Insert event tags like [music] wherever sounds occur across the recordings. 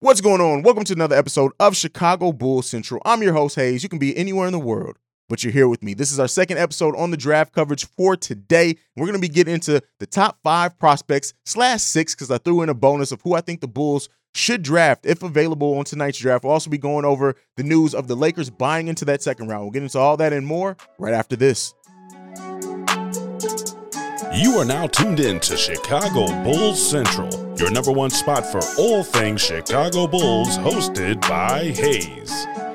What's going on? Welcome to another episode of Chicago Bulls Central. I'm your host, Hayes. You can be anywhere in the world, but you're here with me. This is our second episode on the draft coverage for today. We're going to be getting into the top five prospects slash six because I threw in a bonus of who I think the Bulls should draft if available on tonight's draft. We'll also be going over the news of the Lakers buying into that second round. We'll get into all that and more right after this. You are now tuned in to Chicago Bulls Central, your number one spot for all things Chicago Bulls, hosted by Haize.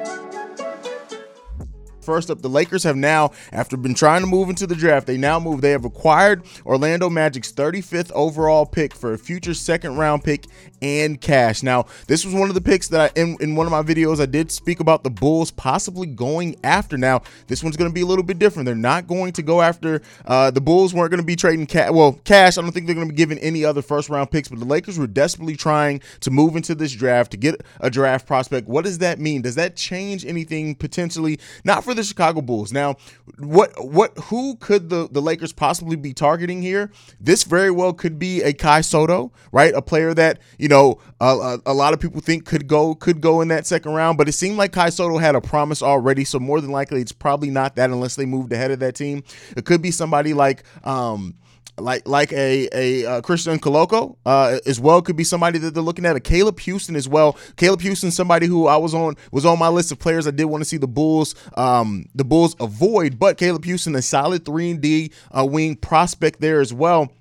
First up, the Lakers have now, after been trying to move into the draft, they now move. They have acquired Orlando Magic's 35th overall pick for a future second round pick and cash. Now, this was one of the picks that I, in, in one of my videos, I did speak about the Bulls possibly going after. Now, this one's going to be a little bit different. They're not going to go after, uh, the Bulls weren't going to be trading cash. Well, cash, I don't think they're going to be giving any other first round picks, but the Lakers were desperately trying to move into this draft to get a draft prospect. What does that mean? Does that change anything potentially? Not for for the Chicago Bulls. Now, what what who could the the Lakers possibly be targeting here? This very well could be a Kai Sotto, right? A player that you know a, a, lot of people think could go could go in that second round, but it seemed like Kai Sotto had a promise already, so more than likely it's probably not that unless they moved ahead of that team. It could be somebody like um like like a a uh, Christian Koloko uh, as well could be somebody that they're looking at a Caleb Houstan as well. Caleb Houstan, somebody who I was on was on my list of players I did want to see the Bulls um, the Bulls avoid, but Caleb Houstan, a solid three and D uh, wing prospect there as well.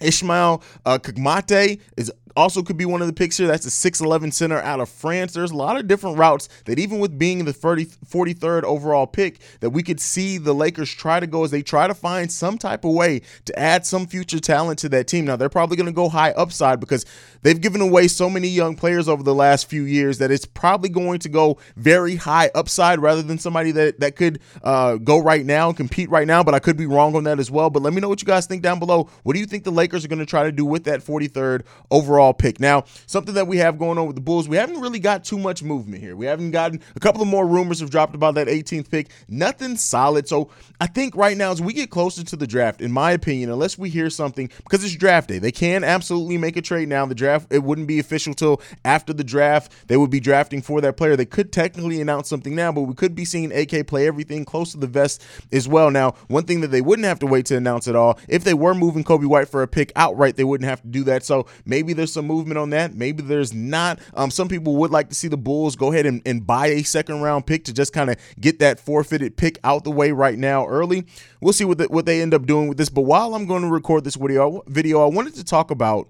Ismael uh, Kamagate is also could be one of the picks here. That's a 6'11 center out of France. There's a lot of different routes that even with being the 30, 43rd overall pick that we could see the Lakers try to go as they try to find some type of way to add some future talent to that team. Now, they're probably going to go high upside because they've given away so many young players over the last few years that it's probably going to go very high upside rather than somebody that, that could uh, go right now and compete right now. But I could be wrong on that as well. But let me know what you guys think down below. What do you think the Lakers are going to try to do with that 43rd overall overall pick. Now, something that we have going on with the Bulls, we haven't really got too much movement here. We haven't gotten a couple of more rumors have dropped about that 18th pick. Nothing solid. So I think right now, as we get closer to the draft, in my opinion, unless we hear something, because it's draft day, they can absolutely make a trade now. The draft, it wouldn't be official till after the draft. They would be drafting for that player. They could technically announce something now, but we could be seeing AK play everything close to the vest as well. Now, one thing that they wouldn't have to wait to announce at all, if they were moving Coby White for a pick outright, they wouldn't have to do that. So maybe there's some movement on that. Maybe there's not. Um, some people would like to see the Bulls go ahead and, and buy a second round pick to just kind of get that forfeited pick out the way right now early. We'll see what the, what they end up doing with this. But while I'm going to record this video, video, I wanted to talk about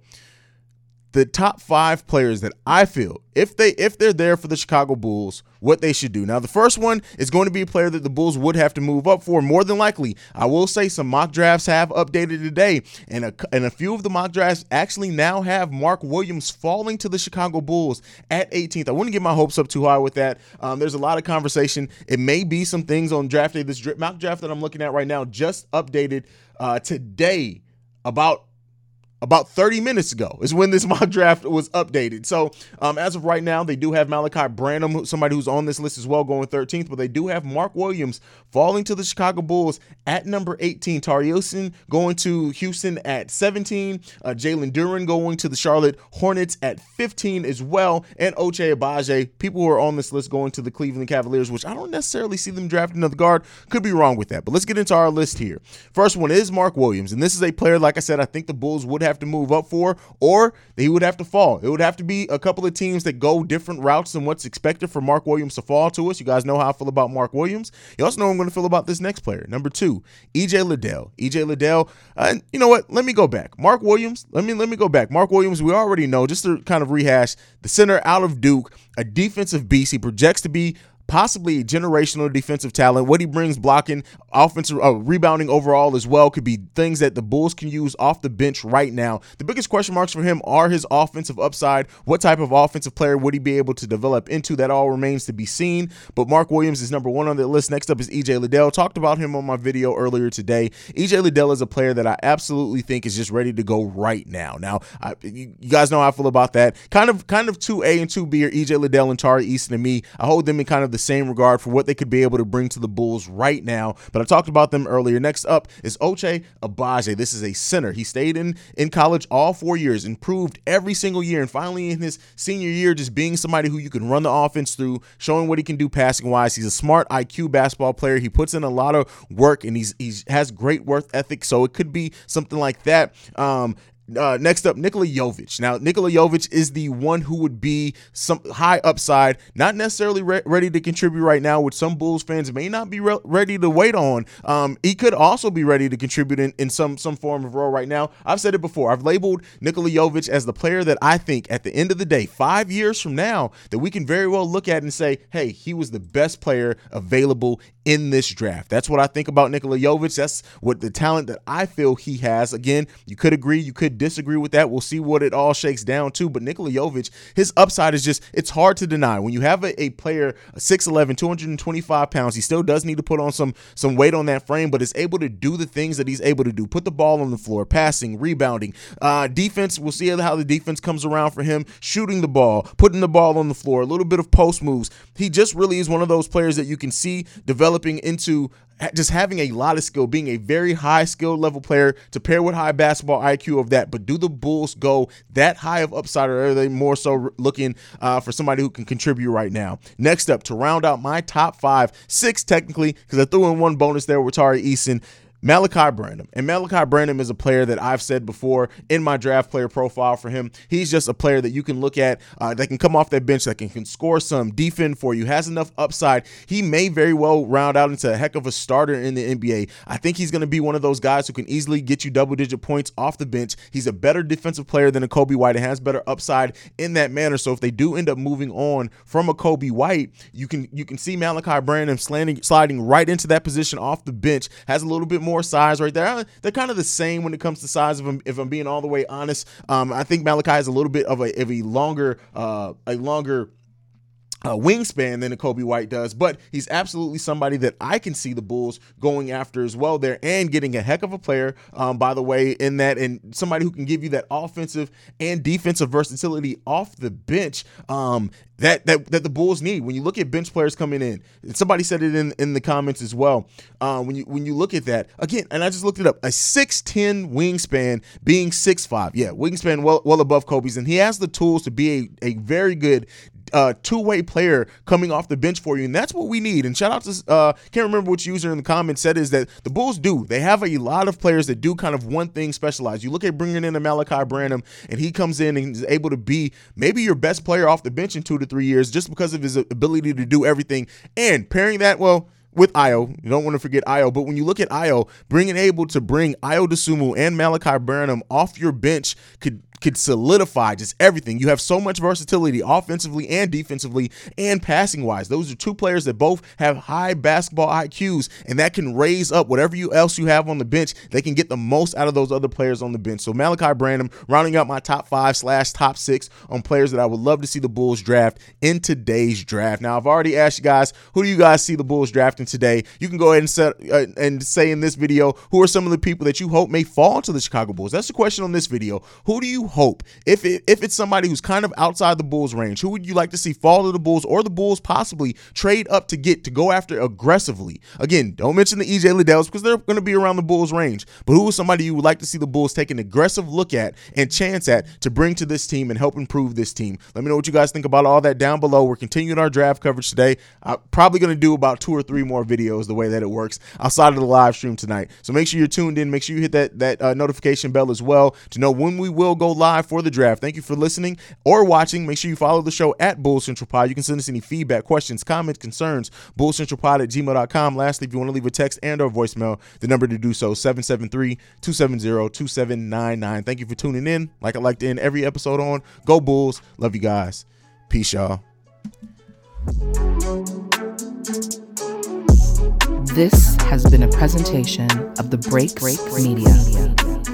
the top five players that I feel if they if they're there for the Chicago Bulls, what they should do. Now, the first one is going to be a player that the Bulls would have to move up for. More than likely, I will say some mock drafts have updated today, and a, and a few of the mock drafts actually now have Mark Williams falling to the Chicago Bulls at 18th. I wouldn't get my hopes up too high with that. Um, there's a lot of conversation. It may be some things on draft day. This mock draft that I'm looking at right now just updated uh, today about about 30 minutes ago is when this [laughs] mock draft was updated. So um, as of right now, they do have Malaki Branham, somebody who's on this list as well, going 13th, but they do have Mark Williams falling to the Chicago Bulls at number 18. Tari Eason going to Houston at 17. Uh, Jalen Duren going to the Charlotte Hornets at 15 as well. And Ochai Agbaji, people who are on this list going to the Cleveland Cavaliers, which I don't necessarily see them drafting another guard. Could be wrong with that, but let's get into our list here. First one is Mark Williams, and this is a player, like I said, I think the Bulls would have have to move up for, or he would have to fall. It would have to be a couple of teams that go different routes than what's expected for Mark Williams to fall to us. You guys know how I feel about Mark Williams. You also know I'm going to feel about this next player. Number two, EJ Liddell. EJ Liddell. Uh, you know what? Let me go back. Mark Williams. Let me let me go back. Mark Williams. We already know. Just to kind of rehash, the center out of Duke, a defensive beast. He projects to be possibly a generational defensive talent. What he brings blocking, offensive uh, rebounding overall as well could be things that the Bulls can use off the bench right now. The biggest question marks for him are his offensive upside. What type of offensive player would he be able to develop into? That all remains to be seen. But Mark Williams is number one on the list. Next up is EJ Liddell. Talked about him on my video earlier today. EJ Liddell is a player that I absolutely think is just ready to go right now. Now, I, you, guys know how I feel about that. Kind of, kind of two A and two B are EJ Liddell and Tari Eason and me. I hold them in kind of the same regard for what they could be able to bring to the Bulls right now. But but I talked about them earlier. Next up is Ochai Agbaji. This is a center. He stayed in in college all four years, improved every single year, and finally in his senior year, just being somebody who you can run the offense through, showing what he can do passing wise. He's a smart IQ basketball player. He puts in a lot of work, and he's he has great work ethic. So it could be something like that. Um, uh, next up, Nikola Jovic. Now, Nikola Jovic is the one who would be some high upside, not necessarily re- ready to contribute right now, which some Bulls fans may not be re- ready to wait on. Um, he could also be ready to contribute in, in some some form of role right now. I've said it before. I've labeled Nikola Jovic as the player that I think at the end of the day, five years from now, that we can very well look at and say, hey, he was the best player available in this draft. That's what I think about Nikola Jovic. That's what the talent that I feel he has. Again, you could agree, you could disagree with that. We'll see what it all shakes down to. But Nikola Jovic, his upside is just, it's hard to deny. When you have a, a player, 6'11, 225 pounds, he still does need to put on some, some weight on that frame, but is able to do the things that he's able to do. Put the ball on the floor, passing, rebounding, uh, defense. We'll see how the defense comes around for him, shooting the ball, putting the ball on the floor, a little bit of post moves. He just really is one of those players that you can see develop developing into just having a lot of skill, being a very high skill level player to pair with high basketball IQ of that. But do the Bulls go that high of upside, or are they more so looking uh, for somebody who can contribute right now? Next up, to round out my top five, six technically, because I threw in one bonus there with Tari Eason. Malaki Branham. And Malaki Branham is a player that I've said before in my draft player profile for him. He's just a player that you can look at uh, that can come off that bench, that can, can score some, defend for you, has enough upside. He may very well round out into a heck of a starter in the NBA. I think he's going to be one of those guys who can easily get you double digit points off the bench. He's a better defensive player than a Coby White and has better upside in that manner. So if they do end up moving on from a Coby White, you can you can see Malaki Branham sliding, sliding right into that position off the bench, has a little bit more more size right there. They're kind of the same when it comes to size. If I'm, if I'm being all the way honest, um, I think Malaki is a little bit of a, of a longer, uh, a longer uh, wingspan than a Coby White does, but he's absolutely somebody that I can see the Bulls going after as well there and getting a heck of a player, um, by the way, in that and somebody who can give you that offensive and defensive versatility off the bench. Um, that, that that the Bulls need. When you look at bench players coming in, somebody said it in, in the comments as well. Uh, when you when you look at that again, and I just looked it up, a six ten wingspan being six five, yeah, wingspan well well above Coby's, and he has the tools to be a, a very good uh, two-way player coming off the bench for you, and that's what we need. And shout out to uh, can't remember which user in the comments said is that the Bulls do. They have a lot of players that do kind of one thing specialized. You look at bringing in a Malaki Branham, and he comes in and is able to be maybe your best player off the bench in two to three years just because of his ability to do everything. And pairing that well with Ayo. You don't want to forget Ayo, but when you look at Ayo, bringing able to bring Ayo Dosunmu and Malaki Branham off your bench could could solidify just everything. You have so much versatility offensively and defensively and passing wise. Those are two players that both have high basketball IQs, and that can raise up whatever you else you have on the bench. They can get the most out of those other players on the bench. So Malaki Branham rounding out my top five slash top six on players that I would love to see the Bulls draft in today's draft. Now I've already asked you guys, who do you guys see the Bulls drafting today? You can go ahead and set uh, and say in this video who are some of the people that you hope may fall to the Chicago Bulls. That's the question on this video. Who do you hope if it, if it's somebody who's kind of outside the Bulls range, who would you like to see fall to the Bulls or the Bulls possibly trade up to get to go after aggressively? Again, don't mention the EJ Liddells because they're going to be around the Bulls range. But who is somebody you would like to see the Bulls take an aggressive look at and chance at to bring to this team and help improve this team? Let me know what you guys think about all that down below. We're continuing our draft coverage today. I'm probably going to do about two or three more videos the way that it works outside of the live stream tonight. So make sure you're tuned in. Make sure you hit that that uh, notification bell as well to know when we will go live for the draft. Thank you for listening or watching. Make sure you follow the show at Bull Central Pod. You can send us any feedback, questions, comments, concerns, bullcentralpod at gmail.com. Lastly, if you want to leave a text and or voicemail, the number to do so, 773-270-2799. Thank you for tuning in. Like I like to end every episode on. Go Bulls. Love you guys. Peace, y'all. This has been a presentation of the Break Break Media. Media.